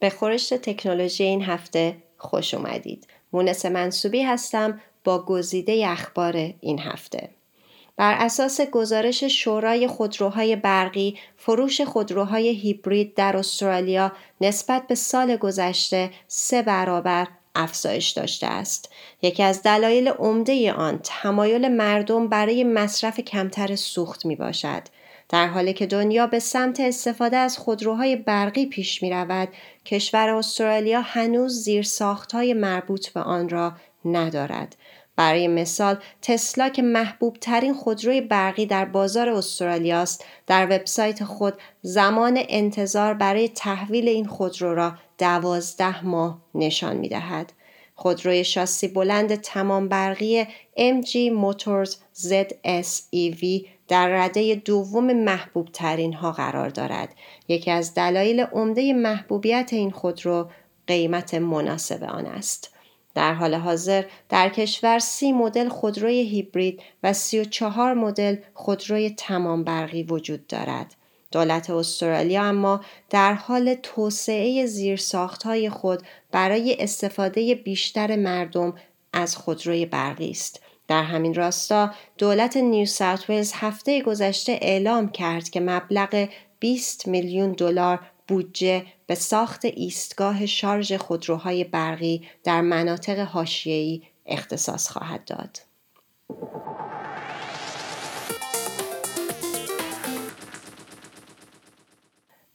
به خورشت تکنولوژی این هفته خوش اومدید. مونس منصوبی هستم با گزیده اخبار این هفته. بر اساس گزارش شورای خودروهای برقی فروش خودروهای هیبرید در استرالیا نسبت به سال گذشته سه برابر افزایش داشته است. یکی از دلایل عمده آن تمایل مردم برای مصرف کمتر سوخت می باشد. در حالی که دنیا به سمت استفاده از خودروهای برقی پیش می رود، کشور استرالیا هنوز زیر های مربوط به آن را ندارد. برای مثال تسلا که محبوب ترین خودروی برقی در بازار استرالیا است در وبسایت خود زمان انتظار برای تحویل این خودرو را دوازده ماه نشان می دهد. خودروی شاسی بلند تمام برقی MG Motors ZS EV در رده دوم محبوب ترین ها قرار دارد. یکی از دلایل عمده محبوبیت این خودرو قیمت مناسب آن است. در حال حاضر در کشور سی مدل خودروی هیبرید و سی و چهار مدل خودروی تمام برقی وجود دارد. دولت استرالیا اما در حال توسعه زیرساختهای خود برای استفاده بیشتر مردم از خودروی برقی است. در همین راستا دولت نیو ساوت ولز هفته گذشته اعلام کرد که مبلغ 20 میلیون دلار بودجه به ساخت ایستگاه شارژ خودروهای برقی در مناطق حاشیه‌ای اختصاص خواهد داد.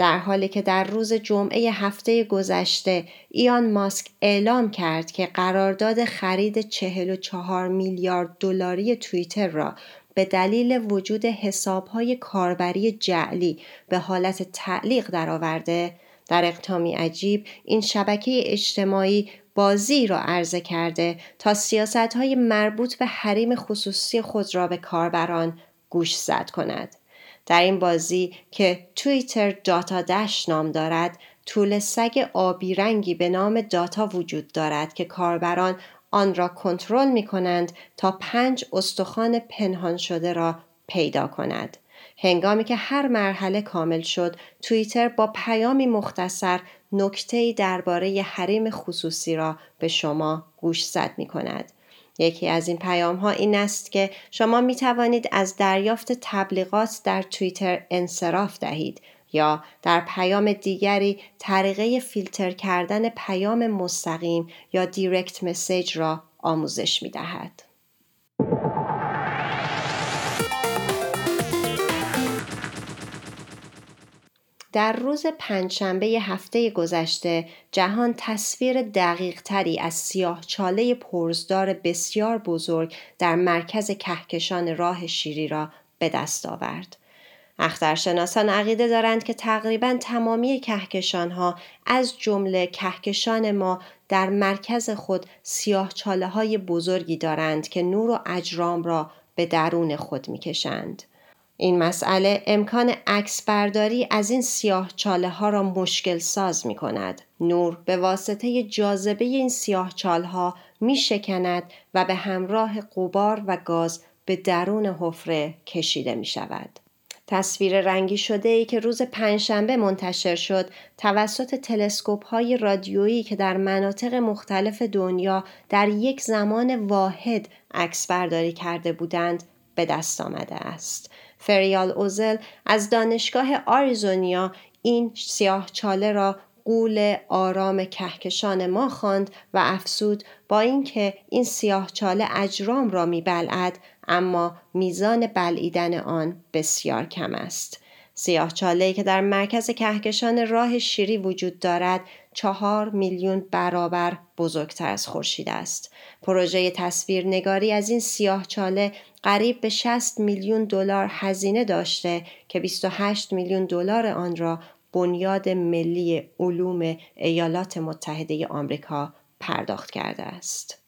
در حالی که در روز جمعه هفته گذشته ایان ماسک اعلام کرد که قرارداد خرید 44 میلیارد دلاری توییتر را به دلیل وجود حسابهای کاربری جعلی به حالت تعلیق درآورده در اقتامی عجیب این شبکه اجتماعی بازی را عرضه کرده تا سیاست های مربوط به حریم خصوصی خود را به کاربران گوش زد کند. در این بازی که توییتر داتا دش نام دارد طول سگ آبی رنگی به نام داتا وجود دارد که کاربران آن را کنترل می کنند تا پنج استخوان پنهان شده را پیدا کند. هنگامی که هر مرحله کامل شد توییتر با پیامی مختصر نکته درباره حریم خصوصی را به شما گوش زد می کند. یکی از این پیام ها این است که شما می توانید از دریافت تبلیغات در توییتر انصراف دهید یا در پیام دیگری طریقه فیلتر کردن پیام مستقیم یا دیرکت مسیج را آموزش می دهد. در روز پنجشنبه هفته گذشته جهان تصویر دقیق تری از سیاه چاله پرزدار بسیار بزرگ در مرکز کهکشان راه شیری را به دست آورد. اخترشناسان عقیده دارند که تقریبا تمامی کهکشان ها از جمله کهکشان ما در مرکز خود سیاه چاله های بزرگی دارند که نور و اجرام را به درون خود می‌کشند. این مسئله امکان عکس برداری از این سیاه چاله ها را مشکل ساز می کند. نور به واسطه جاذبه این سیاه چال ها می شکند و به همراه قبار و گاز به درون حفره کشیده می شود. تصویر رنگی شده ای که روز پنجشنبه منتشر شد توسط تلسکوپ های رادیویی که در مناطق مختلف دنیا در یک زمان واحد عکس برداری کرده بودند به دست آمده است. فریال اوزل از دانشگاه آریزونیا این سیاه چاله را قول آرام کهکشان ما خواند و افسود با اینکه این سیاه چاله اجرام را میبلعد اما میزان بلعیدن آن بسیار کم است. سیاه چاله که در مرکز کهکشان راه شیری وجود دارد چهار میلیون برابر بزرگتر از خورشید است. پروژه تصویرنگاری از این سیاه چاله قریب به 60 میلیون دلار هزینه داشته که 28 میلیون دلار آن را بنیاد ملی علوم ایالات متحده آمریکا پرداخت کرده است.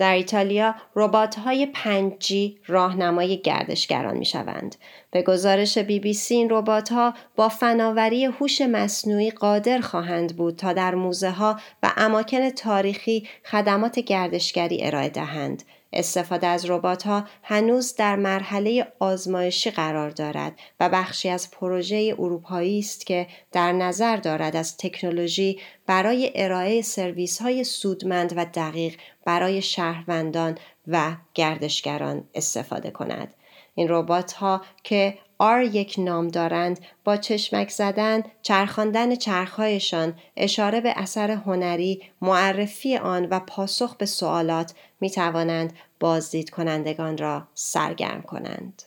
در ایتالیا ربات های 5G راهنمای گردشگران می شوند. به گزارش بی بی سی این ربات ها با فناوری هوش مصنوعی قادر خواهند بود تا در موزه ها و اماکن تاریخی خدمات گردشگری ارائه دهند. استفاده از ربات ها هنوز در مرحله آزمایشی قرار دارد و بخشی از پروژه اروپایی است که در نظر دارد از تکنولوژی برای ارائه سرویس های سودمند و دقیق برای شهروندان و گردشگران استفاده کند. این ربات ها که آر یک نام دارند با چشمک زدن چرخاندن چرخهایشان اشاره به اثر هنری معرفی آن و پاسخ به سوالات می توانند بازدید کنندگان را سرگرم کنند.